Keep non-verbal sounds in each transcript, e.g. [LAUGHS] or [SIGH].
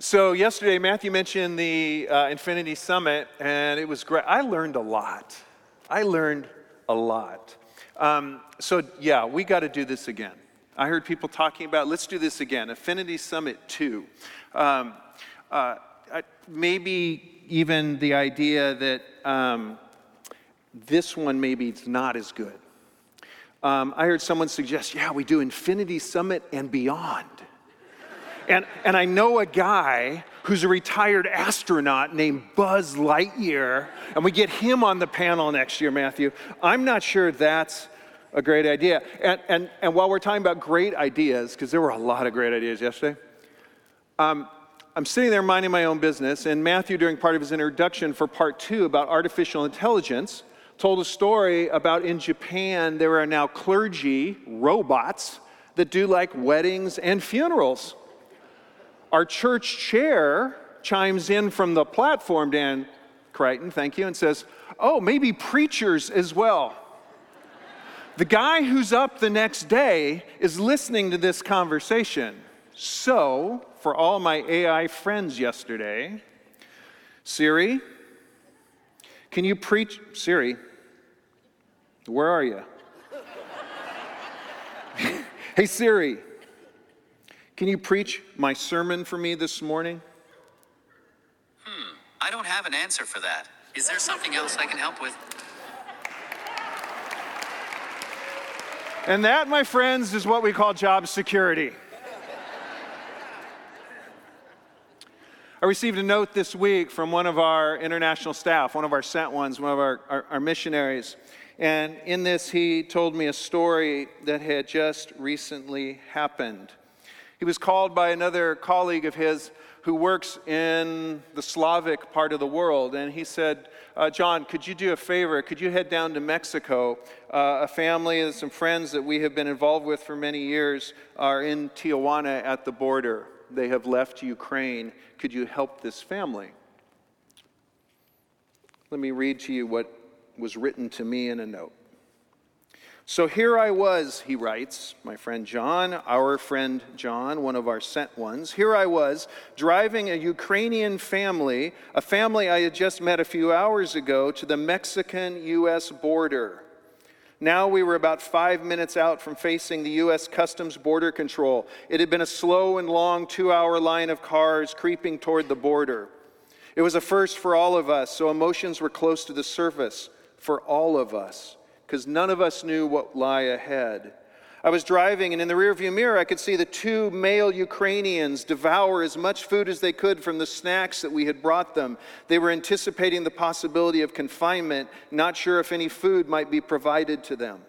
So, yesterday, Matthew mentioned the uh, Infinity Summit, and it was great. I learned a lot. I learned a lot. Um, so, yeah, we got to do this again. I heard people talking about let's do this again, Infinity Summit 2. Um, uh, maybe even the idea that um, this one maybe it's not as good. Um, I heard someone suggest, yeah, we do Infinity Summit and beyond. And, and I know a guy who's a retired astronaut named Buzz Lightyear, and we get him on the panel next year, Matthew. I'm not sure that's a great idea. And, and, and while we're talking about great ideas, because there were a lot of great ideas yesterday, um, I'm sitting there minding my own business, and Matthew, during part of his introduction for part two about artificial intelligence, told a story about in Japan there are now clergy robots that do like weddings and funerals. Our church chair chimes in from the platform, Dan Crichton, thank you, and says, Oh, maybe preachers as well. The guy who's up the next day is listening to this conversation. So, for all my AI friends yesterday, Siri, can you preach? Siri, where are you? [LAUGHS] hey, Siri, can you preach my sermon for me this morning? Hmm, I don't have an answer for that. Is there something else I can help with? And that, my friends, is what we call job security. I received a note this week from one of our international staff, one of our sent ones, one of our, our, our, missionaries. And in this, he told me a story that had just recently happened. He was called by another colleague of his who works in the Slavic part of the world, and he said, uh, John, could you do a favor? Could you head down to Mexico? Uh, a family and some friends that we have been involved with for many years are in Tijuana at the border. They have left Ukraine. Could you help this family? Let me read to you what was written to me in a note. So here I was, he writes, my friend John, our friend John, one of our sent ones. Here I was, driving a Ukrainian family, a family I had just met a few hours ago, to the Mexican US border. Now we were about five minutes out from facing the U.S. Customs Border Control. It had been a slow and long two hour line of cars creeping toward the border. It was a first for all of us, so emotions were close to the surface for all of us because none of us knew what lay ahead. I was driving, and in the rearview mirror, I could see the two male Ukrainians devour as much food as they could from the snacks that we had brought them. They were anticipating the possibility of confinement, not sure if any food might be provided to them.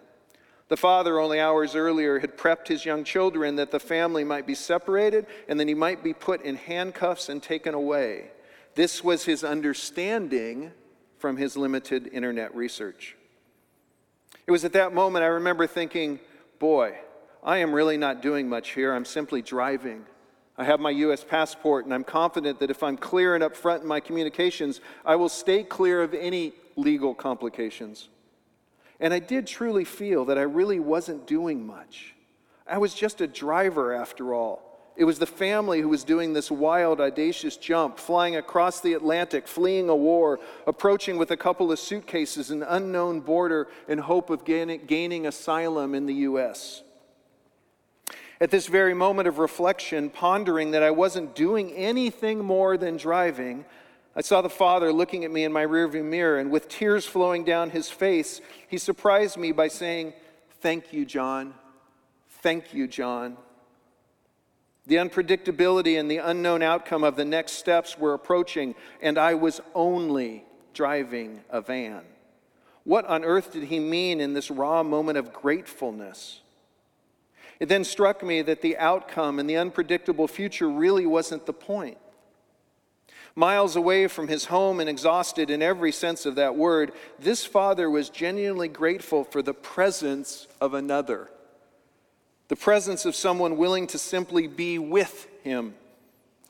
The father, only hours earlier, had prepped his young children that the family might be separated and then he might be put in handcuffs and taken away. This was his understanding from his limited internet research. It was at that moment I remember thinking, boy, I am really not doing much here. I'm simply driving. I have my U.S. passport, and I'm confident that if I'm clear and upfront in my communications, I will stay clear of any legal complications. And I did truly feel that I really wasn't doing much. I was just a driver after all. It was the family who was doing this wild, audacious jump, flying across the Atlantic, fleeing a war, approaching with a couple of suitcases an unknown border in hope of gaining, gaining asylum in the U.S. At this very moment of reflection, pondering that I wasn't doing anything more than driving, I saw the father looking at me in my rearview mirror, and with tears flowing down his face, he surprised me by saying, Thank you, John. Thank you, John. The unpredictability and the unknown outcome of the next steps were approaching, and I was only driving a van. What on earth did he mean in this raw moment of gratefulness? It then struck me that the outcome and the unpredictable future really wasn't the point. Miles away from his home and exhausted in every sense of that word, this father was genuinely grateful for the presence of another the presence of someone willing to simply be with him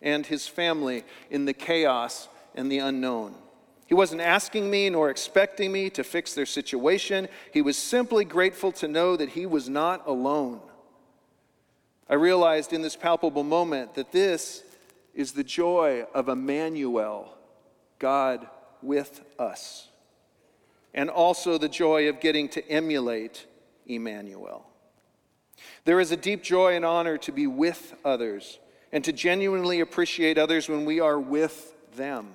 and his family in the chaos and the unknown. He wasn't asking me nor expecting me to fix their situation. He was simply grateful to know that he was not alone. I realized in this palpable moment that this is the joy of Emmanuel, God with us, and also the joy of getting to emulate Emmanuel. There is a deep joy and honor to be with others and to genuinely appreciate others when we are with them.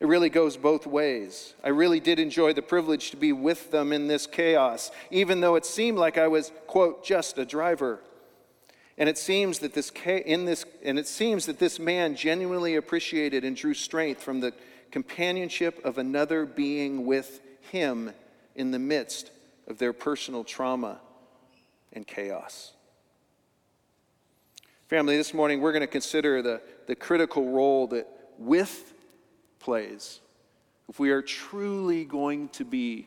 It really goes both ways. I really did enjoy the privilege to be with them in this chaos, even though it seemed like I was, quote, just a driver. And it seems that this in this and it seems that this man genuinely appreciated and drew strength from the companionship of another being with him in the midst of their personal trauma and chaos. Family, this morning we're going to consider the, the critical role that with plays if we are truly going to be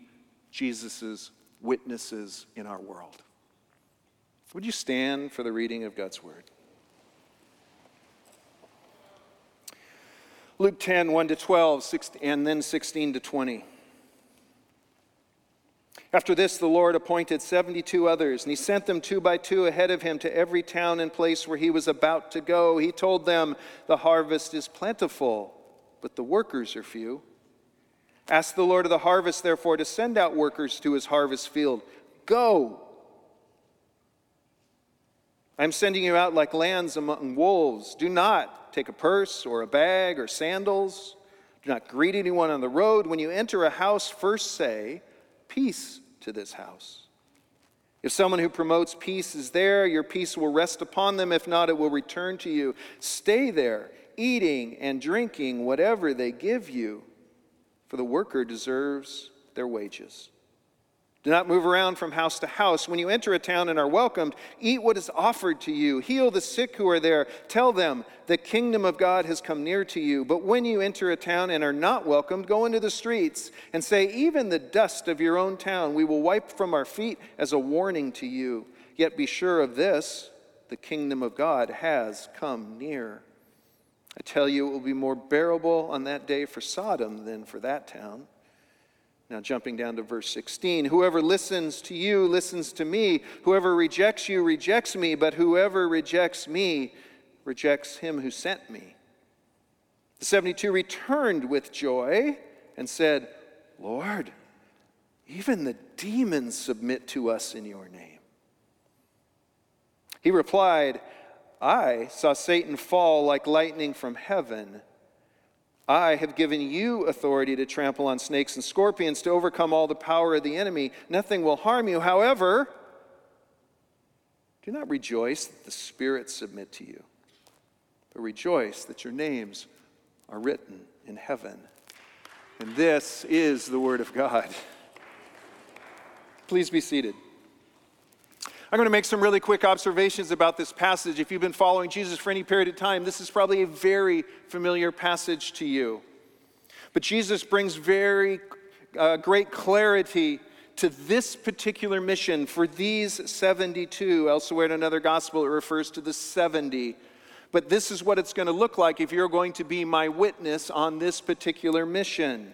Jesus' witnesses in our world. Would you stand for the reading of God's word? Luke 10, 1 to 12, and then 16 to 20. After this, the Lord appointed 72 others, and he sent them two by two ahead of him to every town and place where he was about to go. He told them, The harvest is plentiful, but the workers are few. Ask the Lord of the harvest, therefore, to send out workers to his harvest field. Go! I'm sending you out like lambs among wolves. Do not take a purse or a bag or sandals. Do not greet anyone on the road. When you enter a house, first say, Peace to this house. If someone who promotes peace is there, your peace will rest upon them. If not, it will return to you. Stay there, eating and drinking whatever they give you, for the worker deserves their wages. Do not move around from house to house. When you enter a town and are welcomed, eat what is offered to you. Heal the sick who are there. Tell them, the kingdom of God has come near to you. But when you enter a town and are not welcomed, go into the streets and say, Even the dust of your own town we will wipe from our feet as a warning to you. Yet be sure of this the kingdom of God has come near. I tell you, it will be more bearable on that day for Sodom than for that town. Now, jumping down to verse 16 Whoever listens to you listens to me. Whoever rejects you rejects me, but whoever rejects me rejects him who sent me. The 72 returned with joy and said, Lord, even the demons submit to us in your name. He replied, I saw Satan fall like lightning from heaven. I have given you authority to trample on snakes and scorpions to overcome all the power of the enemy. Nothing will harm you. However, do not rejoice that the spirits submit to you, but rejoice that your names are written in heaven. And this is the Word of God. Please be seated. I'm going to make some really quick observations about this passage. If you've been following Jesus for any period of time, this is probably a very familiar passage to you. But Jesus brings very uh, great clarity to this particular mission for these 72. Elsewhere in another gospel, it refers to the 70. But this is what it's going to look like if you're going to be my witness on this particular mission.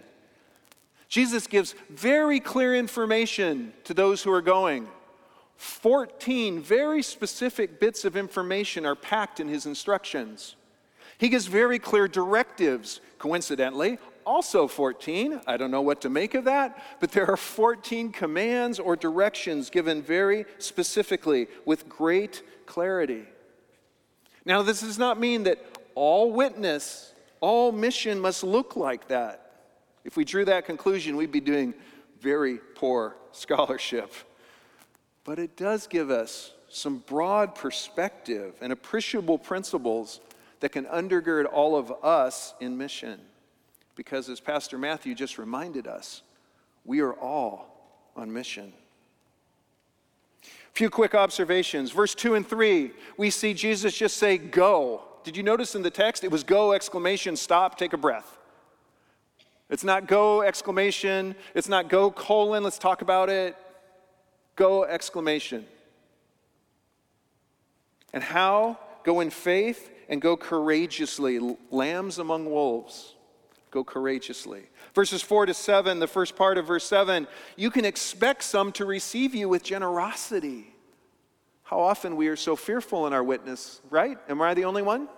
Jesus gives very clear information to those who are going. 14 very specific bits of information are packed in his instructions. He gives very clear directives. Coincidentally, also 14. I don't know what to make of that, but there are 14 commands or directions given very specifically with great clarity. Now, this does not mean that all witness, all mission must look like that. If we drew that conclusion, we'd be doing very poor scholarship. But it does give us some broad perspective and appreciable principles that can undergird all of us in mission. Because as Pastor Matthew just reminded us, we are all on mission. A few quick observations. Verse 2 and 3, we see Jesus just say, Go. Did you notice in the text? It was go, exclamation, stop, take a breath. It's not go, exclamation. It's not go, colon, let's talk about it. Go! Exclamation. And how? Go in faith and go courageously. Lambs among wolves. Go courageously. Verses 4 to 7, the first part of verse 7, you can expect some to receive you with generosity. How often we are so fearful in our witness, right? Am I the only one?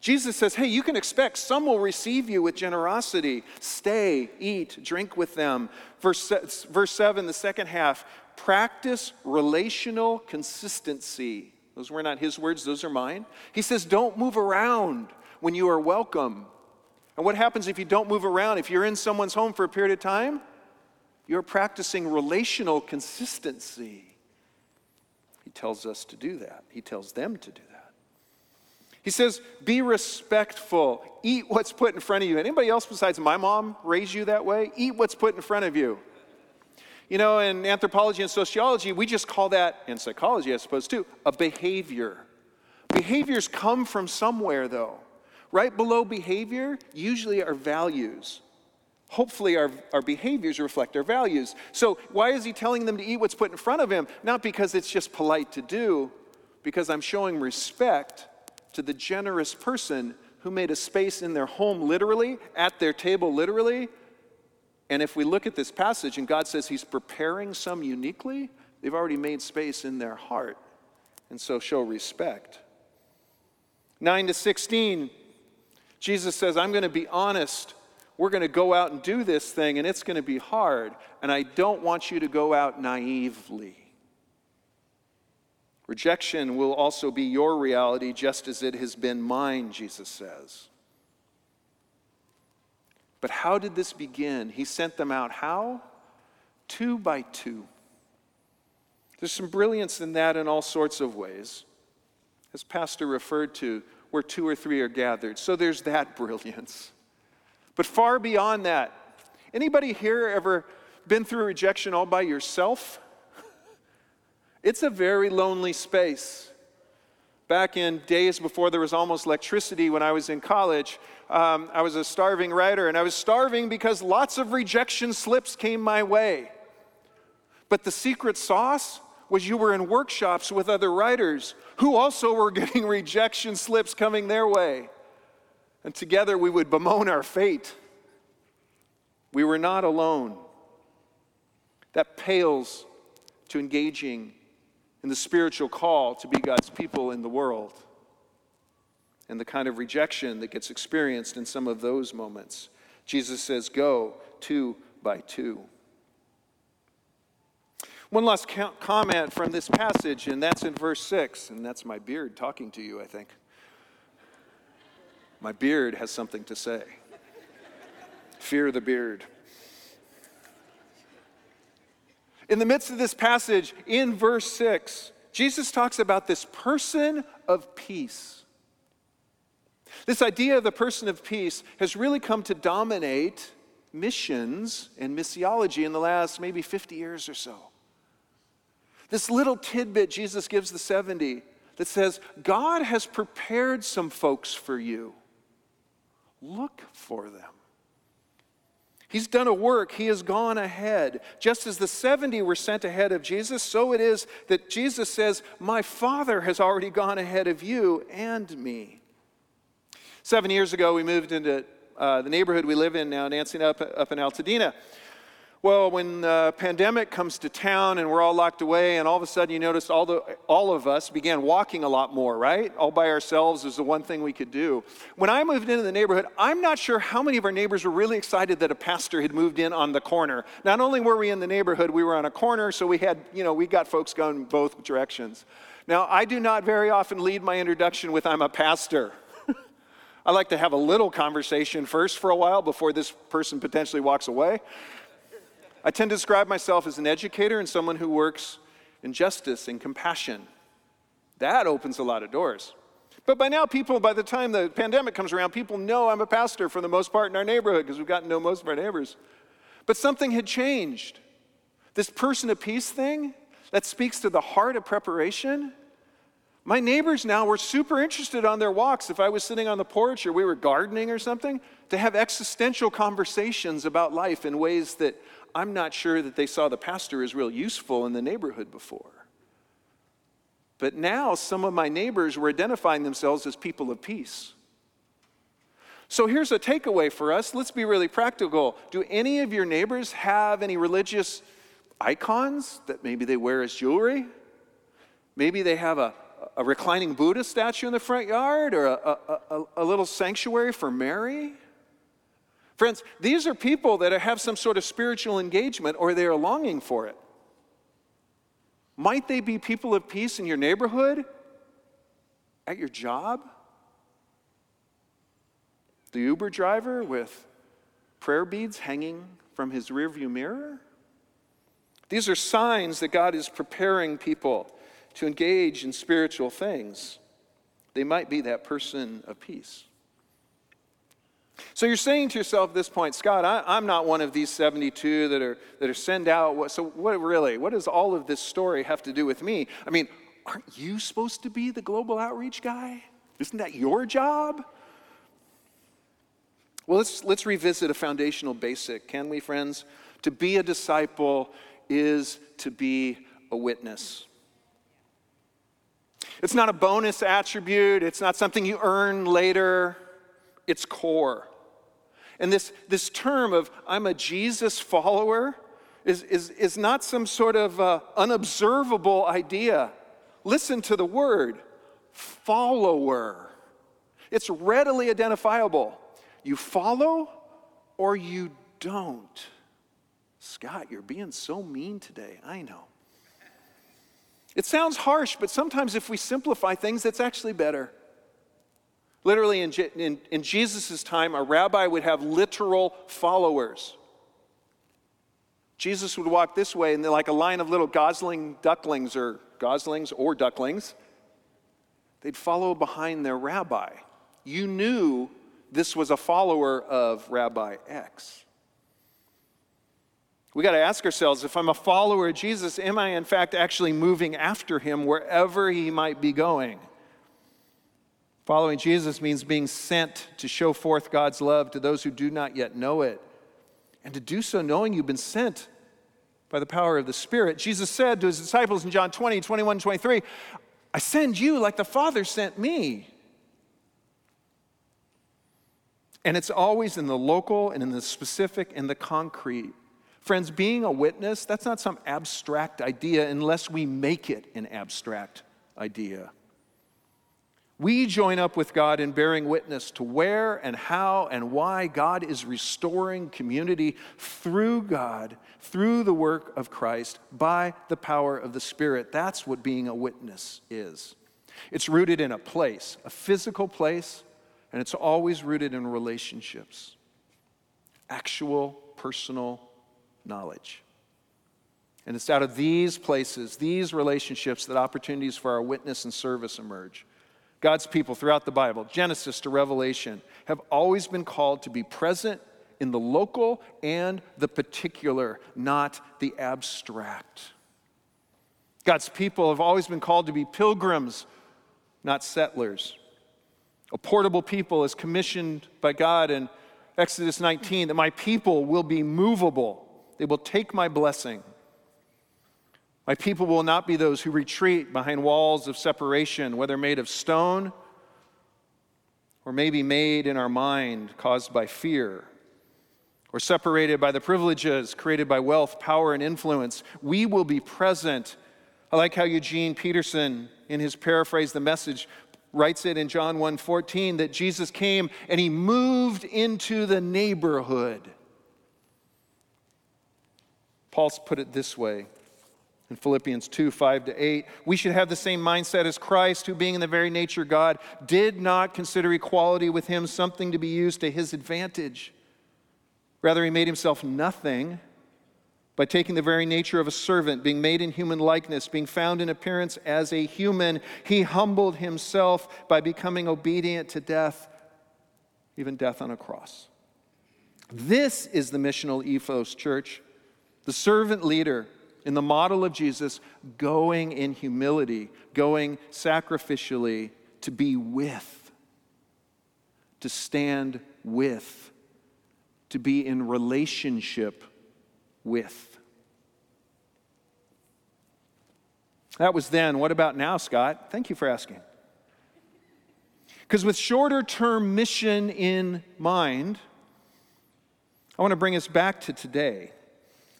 Jesus says, hey, you can expect some will receive you with generosity. Stay, eat, drink with them. Verse, verse 7, the second half, practice relational consistency. Those were not his words, those are mine. He says, don't move around when you are welcome. And what happens if you don't move around? If you're in someone's home for a period of time, you're practicing relational consistency. He tells us to do that, he tells them to do that. He says, be respectful. Eat what's put in front of you. Anybody else besides my mom raise you that way? Eat what's put in front of you. You know, in anthropology and sociology, we just call that, in psychology, I suppose, too, a behavior. Behaviors come from somewhere, though. Right below behavior, usually are values. Hopefully, our, our behaviors reflect our values. So, why is he telling them to eat what's put in front of him? Not because it's just polite to do, because I'm showing respect to the generous person who made a space in their home literally, at their table literally. And if we look at this passage and God says He's preparing some uniquely, they've already made space in their heart. And so show respect. 9 to 16, Jesus says, I'm going to be honest. We're going to go out and do this thing, and it's going to be hard. And I don't want you to go out naively. Rejection will also be your reality, just as it has been mine, Jesus says. But how did this begin? He sent them out how? Two by two. There's some brilliance in that in all sorts of ways. As Pastor referred to, where two or three are gathered. So there's that [LAUGHS] brilliance. But far beyond that, anybody here ever been through rejection all by yourself? It's a very lonely space. Back in days before there was almost electricity when I was in college, um, I was a starving writer, and I was starving because lots of rejection slips came my way. But the secret sauce was you were in workshops with other writers who also were [LAUGHS] getting rejection slips coming their way. And together we would bemoan our fate. We were not alone. That pales to engaging in the spiritual call to be God's people in the world and the kind of rejection that gets experienced in some of those moments. Jesus says, Go two by two. One last comment from this passage, and that's in verse 6, and that's my beard talking to you, I think. My beard has something to say. Fear the beard. In the midst of this passage, in verse 6, Jesus talks about this person of peace. This idea of the person of peace has really come to dominate missions and missiology in the last maybe 50 years or so. This little tidbit Jesus gives the 70 that says, God has prepared some folks for you. Look for them. He's done a work, he has gone ahead. Just as the 70 were sent ahead of Jesus, so it is that Jesus says, My Father has already gone ahead of you and me. Seven years ago, we moved into uh, the neighborhood we live in now, Nancy, up, up in Altadena. Well, when the pandemic comes to town and we're all locked away, and all of a sudden you notice all, the, all of us began walking a lot more, right? All by ourselves is the one thing we could do. When I moved into the neighborhood, I'm not sure how many of our neighbors were really excited that a pastor had moved in on the corner. Not only were we in the neighborhood, we were on a corner, so we had, you know, we got folks going both directions. Now, I do not very often lead my introduction with, I'm a pastor. [LAUGHS] I like to have a little conversation first for a while before this person potentially walks away. I tend to describe myself as an educator and someone who works in justice and compassion. That opens a lot of doors. But by now, people, by the time the pandemic comes around, people know I'm a pastor for the most part in our neighborhood because we've gotten to know most of our neighbors. But something had changed. This person of peace thing that speaks to the heart of preparation. My neighbors now were super interested on their walks. If I was sitting on the porch or we were gardening or something, to have existential conversations about life in ways that I'm not sure that they saw the pastor as real useful in the neighborhood before. But now some of my neighbors were identifying themselves as people of peace. So here's a takeaway for us. Let's be really practical. Do any of your neighbors have any religious icons that maybe they wear as jewelry? Maybe they have a, a reclining Buddha statue in the front yard or a, a, a, a little sanctuary for Mary? Friends, these are people that have some sort of spiritual engagement or they are longing for it. Might they be people of peace in your neighborhood? At your job? The Uber driver with prayer beads hanging from his rearview mirror? These are signs that God is preparing people to engage in spiritual things. They might be that person of peace. So you're saying to yourself at this point, Scott, I, am not one of these 72 that are, that are sent out. So what really, what does all of this story have to do with me? I mean, aren't you supposed to be the global outreach guy? Isn't that your job? Well, let's, let's revisit a foundational basic, can we, friends? To be a disciple is to be a witness. It's not a bonus attribute, it's not something you earn later, it's core. And this, this term of I'm a Jesus follower is, is, is not some sort of uh, unobservable idea. Listen to the word follower. It's readily identifiable. You follow or you don't. Scott, you're being so mean today. I know. It sounds harsh, but sometimes if we simplify things, it's actually better. Literally, in, in, in Jesus' time, a rabbi would have literal followers. Jesus would walk this way, and they're like a line of little gosling ducklings or goslings or ducklings. They'd follow behind their rabbi. You knew this was a follower of Rabbi X. We got to ask ourselves if I'm a follower of Jesus, am I in fact actually moving after him wherever he might be going? Following Jesus means being sent to show forth God's love to those who do not yet know it. And to do so knowing you've been sent by the power of the Spirit. Jesus said to his disciples in John 20, 21, 23, I send you like the Father sent me. And it's always in the local and in the specific and the concrete. Friends, being a witness, that's not some abstract idea unless we make it an abstract idea. We join up with God in bearing witness to where and how and why God is restoring community through God, through the work of Christ, by the power of the Spirit. That's what being a witness is. It's rooted in a place, a physical place, and it's always rooted in relationships, actual personal knowledge. And it's out of these places, these relationships, that opportunities for our witness and service emerge. God's people throughout the Bible, Genesis to Revelation, have always been called to be present in the local and the particular, not the abstract. God's people have always been called to be pilgrims, not settlers. A portable people is commissioned by God in Exodus 19 that my people will be movable they will take my blessing. My people will not be those who retreat behind walls of separation, whether made of stone or maybe made in our mind, caused by fear, or separated by the privileges created by wealth, power, and influence. We will be present. I like how Eugene Peterson, in his paraphrase, the message, writes it in John 1:14 that Jesus came and he moved into the neighborhood. Paul's put it this way in Philippians 2 5 to 8. We should have the same mindset as Christ, who, being in the very nature God, did not consider equality with him something to be used to his advantage. Rather, he made himself nothing by taking the very nature of a servant, being made in human likeness, being found in appearance as a human. He humbled himself by becoming obedient to death, even death on a cross. This is the missional ethos, church the servant leader in the model of Jesus, going in humility, going sacrificially to be with, to stand with, to be in relationship with. That was then. What about now, Scott? Thank you for asking. Because with shorter term mission in mind, I want to bring us back to today.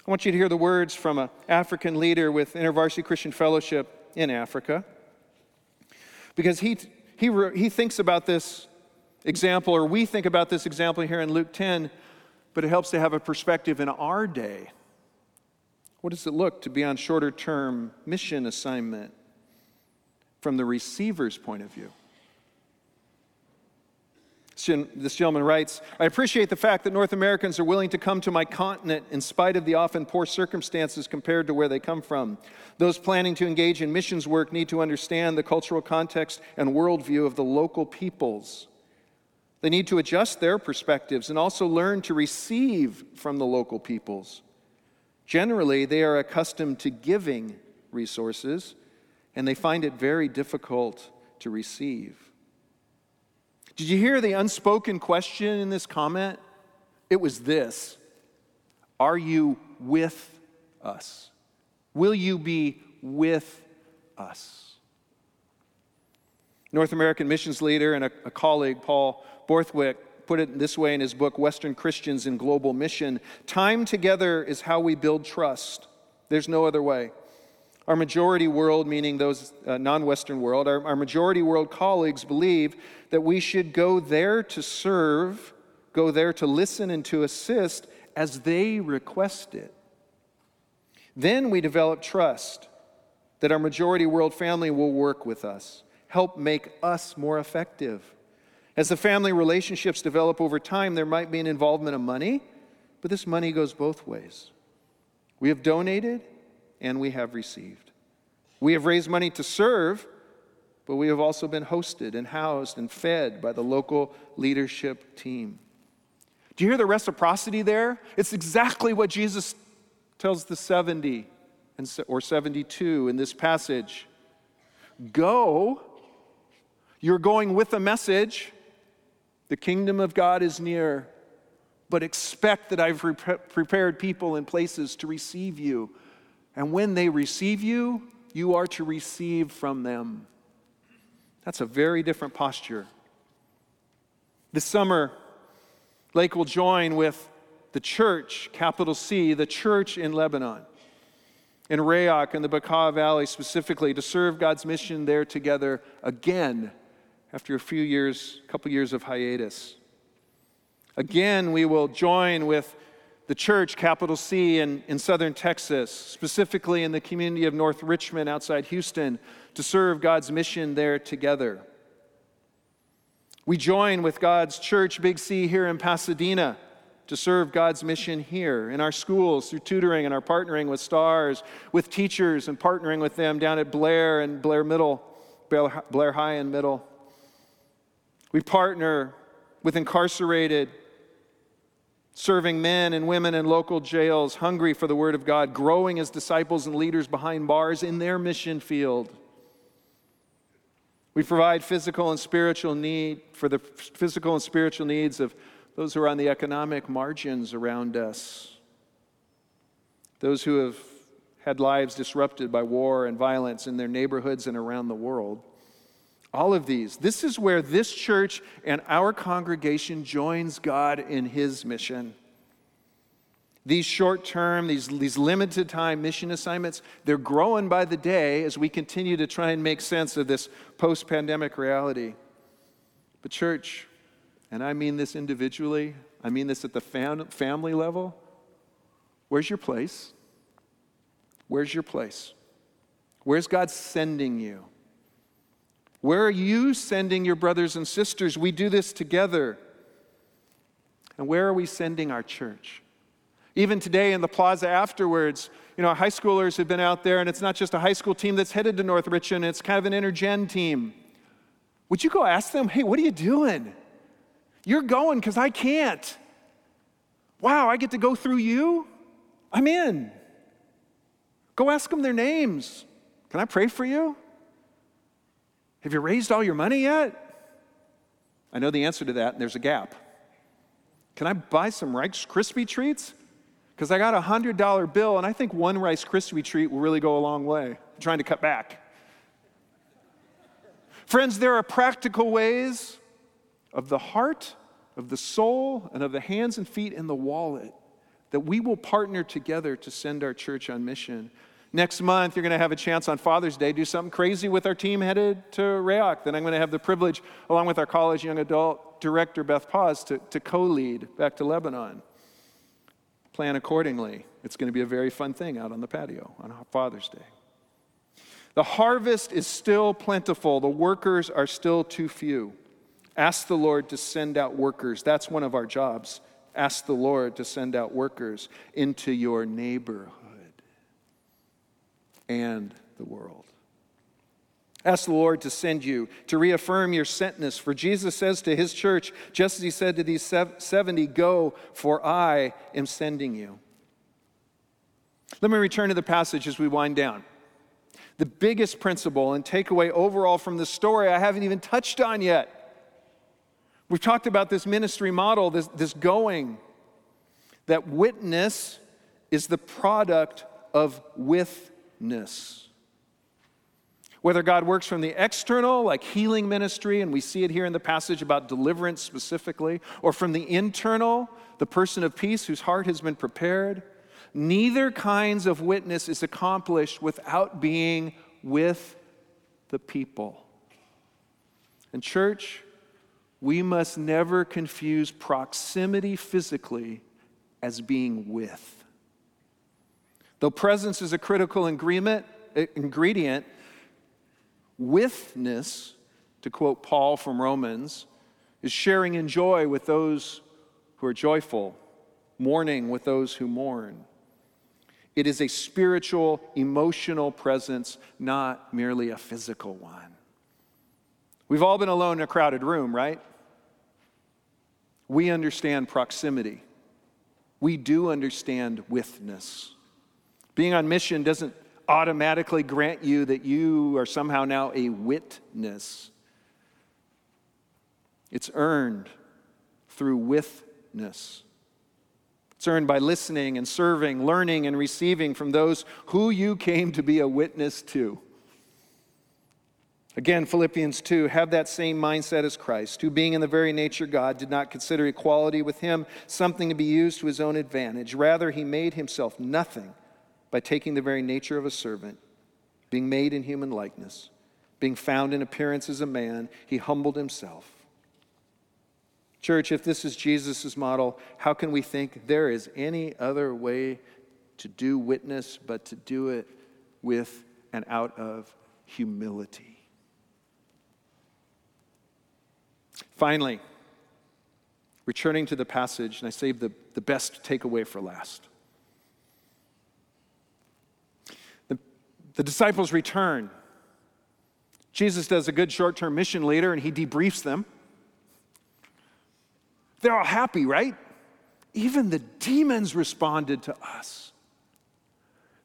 I want you to hear the words from an African leader with InterVarsity Christian Fellowship in Africa. because he, he, he thinks about this example, or we think about this example here in Luke 10, but it helps to have a perspective in our day. What does it look to be on shorter term mission assignment from the receiver's point of view? This gentleman writes I appreciate the fact that North Americans are willing to come to my continent in spite of the often poor circumstances compared to where they come from. Those planning to engage in missions work need to understand the cultural context and worldview of the local peoples. They need to adjust their perspectives and also learn to receive from the local peoples. Generally, they are accustomed to giving resources, and they find it very difficult to receive. Did you hear the unspoken question in this comment? It was this Are you with us? Will you be with us? North American missions leader and a, a colleague, Paul Borthwick put it this way in his book, Western Christians in Global Mission Time together is how we build trust. There's no other way. Our majority world, meaning those uh, non Western world, our, our majority world colleagues believe that we should go there to serve, go there to listen and to assist as they request it. Then we develop trust that our majority world family will work with us, help make us more effective. As the family relationships develop over time, there might be an involvement of money, but this money goes both ways. We have donated and we have received. We have raised money to serve, but we have also been hosted and housed and fed by the local leadership team. Do you hear the reciprocity there? It's exactly what Jesus tells the 70 or 72 in this passage. Go, you're going with a message the kingdom of God is near, but expect that I've prepared people and places to receive you. And when they receive you, you are to receive from them. That's a very different posture. This summer, Lake will join with the church, capital C, the church in Lebanon, in Rayak in the Bekaa Valley specifically, to serve God's mission there together again after a few years, a couple years of hiatus. Again, we will join with the church, capital C, in, in southern Texas, specifically in the community of North Richmond outside Houston, to serve God's mission there together. We join with God's church, Big C, here in Pasadena to serve God's mission here in our schools through tutoring and our partnering with STARS, with teachers and partnering with them down at Blair and Blair Middle, Blair, Blair High and Middle. We partner with incarcerated, serving men and women in local jails, hungry for the Word of God, growing as disciples and leaders behind bars in their mission field. We provide physical and spiritual need for the physical and spiritual needs of those who are on the economic margins around us, those who have had lives disrupted by war and violence in their neighborhoods and around the world. All of these. This is where this church and our congregation joins God in His mission. These short term, these, these limited time mission assignments, they're growing by the day as we continue to try and make sense of this post pandemic reality. But, church, and I mean this individually, I mean this at the fam- family level, where's your place? Where's your place? Where's God sending you? Where are you sending your brothers and sisters? We do this together. And where are we sending our church? Even today in the plaza afterwards, you know, our high schoolers have been out there, and it's not just a high school team that's headed to North Richmond, it's kind of an intergen team. Would you go ask them, hey, what are you doing? You're going because I can't. Wow, I get to go through you? I'm in. Go ask them their names. Can I pray for you? Have you raised all your money yet? I know the answer to that, and there's a gap. Can I buy some Rice Krispie treats? Because I got a $100 bill, and I think one Rice Krispie treat will really go a long way. I'm trying to cut back. Friends, there are practical ways of the heart, of the soul, and of the hands and feet and the wallet that we will partner together to send our church on mission. Next month, you're going to have a chance on Father's Day do something crazy with our team headed to Rayak. Then I'm going to have the privilege, along with our college young adult director, Beth Paz, to, to co lead back to Lebanon. Plan accordingly. It's going to be a very fun thing out on the patio on Father's Day. The harvest is still plentiful, the workers are still too few. Ask the Lord to send out workers. That's one of our jobs. Ask the Lord to send out workers into your neighborhood and the world. Ask the Lord to send you, to reaffirm your sentness. For Jesus says to his church, just as he said to these 70, Go, for I am sending you. Let me return to the passage as we wind down. The biggest principle and takeaway overall from the story I haven't even touched on yet. We've talked about this ministry model, this, this going, that witness is the product of with Whether God works from the external, like healing ministry, and we see it here in the passage about deliverance specifically, or from the internal, the person of peace whose heart has been prepared, neither kinds of witness is accomplished without being with the people. And, church, we must never confuse proximity physically as being with. Though presence is a critical ingredient, eh, ingredient withness, to quote Paul from Romans, is sharing in joy with those who are joyful, mourning with those who mourn. It is a spiritual, emotional presence, not merely a physical one. We've all been alone in a crowded room, right? We understand proximity. We do understand withness. Being on mission doesn't automatically grant you that you are somehow now a witness. It's earned through witness. It's earned by listening and serving, learning and receiving from those who you came to be a witness to. Again, Philippians 2 have that same mindset as Christ, who, being in the very nature God, did not consider equality with him something to be used to his own advantage. Rather, he made himself nothing by taking the very nature of a servant, being made in human likeness, being found in appearance as a man, he humbled himself. Church, if this is Jesus' model, how can we think there is any other way to do witness but to do it with and out of humility? Finally, returning to the passage, and I saved the, the best takeaway for last. The disciples return. Jesus does a good short term mission leader and he debriefs them. They're all happy, right? Even the demons responded to us.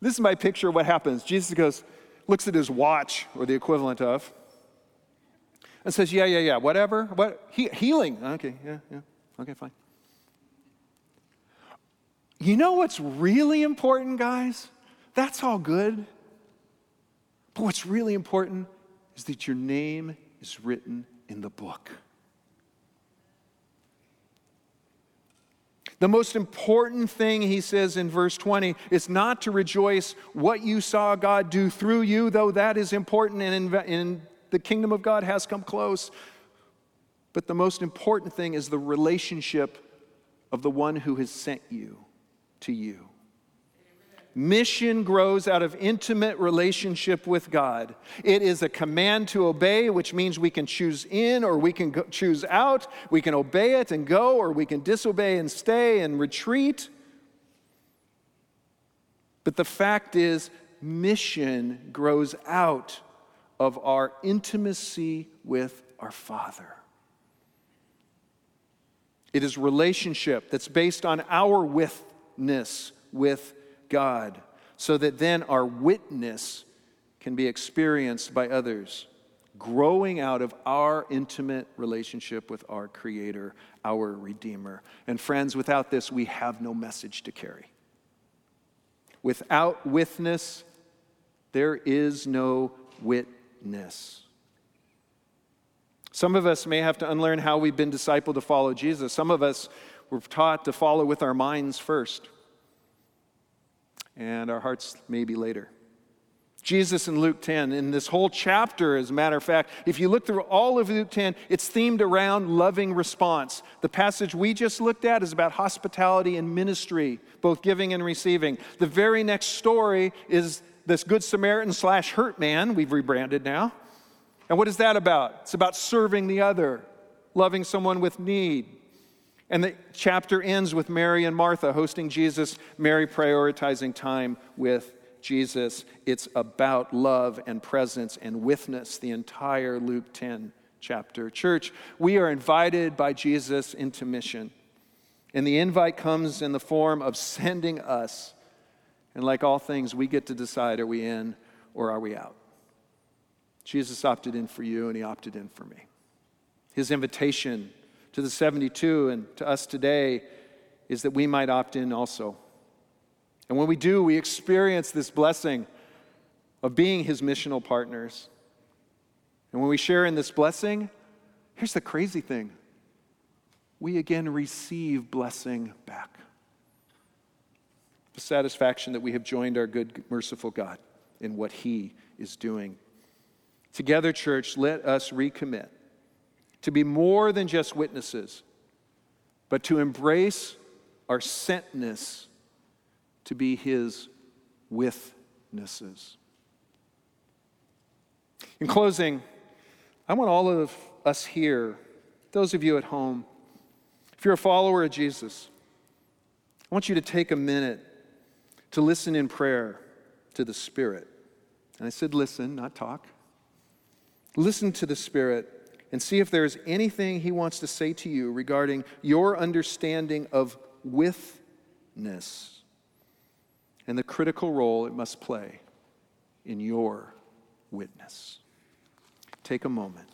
This is my picture of what happens. Jesus goes, looks at his watch, or the equivalent of, and says, Yeah, yeah, yeah, whatever. What? He- healing. Okay, yeah, yeah. Okay, fine. You know what's really important, guys? That's all good. But what's really important is that your name is written in the book. The most important thing, he says in verse 20, is not to rejoice what you saw God do through you, though that is important and in, the kingdom of God has come close. But the most important thing is the relationship of the one who has sent you to you. Mission grows out of intimate relationship with God. It is a command to obey, which means we can choose in or we can go, choose out. We can obey it and go, or we can disobey and stay and retreat. But the fact is, mission grows out of our intimacy with our Father. It is relationship that's based on our withness with God, so that then our witness can be experienced by others, growing out of our intimate relationship with our Creator, our Redeemer. And friends, without this, we have no message to carry. Without withness, there is no witness. Some of us may have to unlearn how we've been discipled to follow Jesus. Some of us were taught to follow with our minds first and our hearts maybe later. Jesus in Luke 10, in this whole chapter, as a matter of fact, if you look through all of Luke 10, it's themed around loving response. The passage we just looked at is about hospitality and ministry, both giving and receiving. The very next story is this Good Samaritan slash hurt man, we've rebranded now. And what is that about? It's about serving the other, loving someone with need. And the chapter ends with Mary and Martha hosting Jesus, Mary prioritizing time with Jesus. It's about love and presence and witness, the entire Luke 10 chapter. Church, we are invited by Jesus into mission. And the invite comes in the form of sending us. And like all things, we get to decide are we in or are we out? Jesus opted in for you, and he opted in for me. His invitation to the 72 and to us today is that we might opt in also. And when we do, we experience this blessing of being his missional partners. And when we share in this blessing, here's the crazy thing we again receive blessing back. The satisfaction that we have joined our good, merciful God in what he is doing. Together, church, let us recommit to be more than just witnesses, but to embrace our sentness to be his witnesses. In closing, I want all of us here, those of you at home, if you're a follower of Jesus, I want you to take a minute to listen in prayer to the Spirit. And I said, listen, not talk. Listen to the Spirit and see if there's anything He wants to say to you regarding your understanding of witness and the critical role it must play in your witness. Take a moment.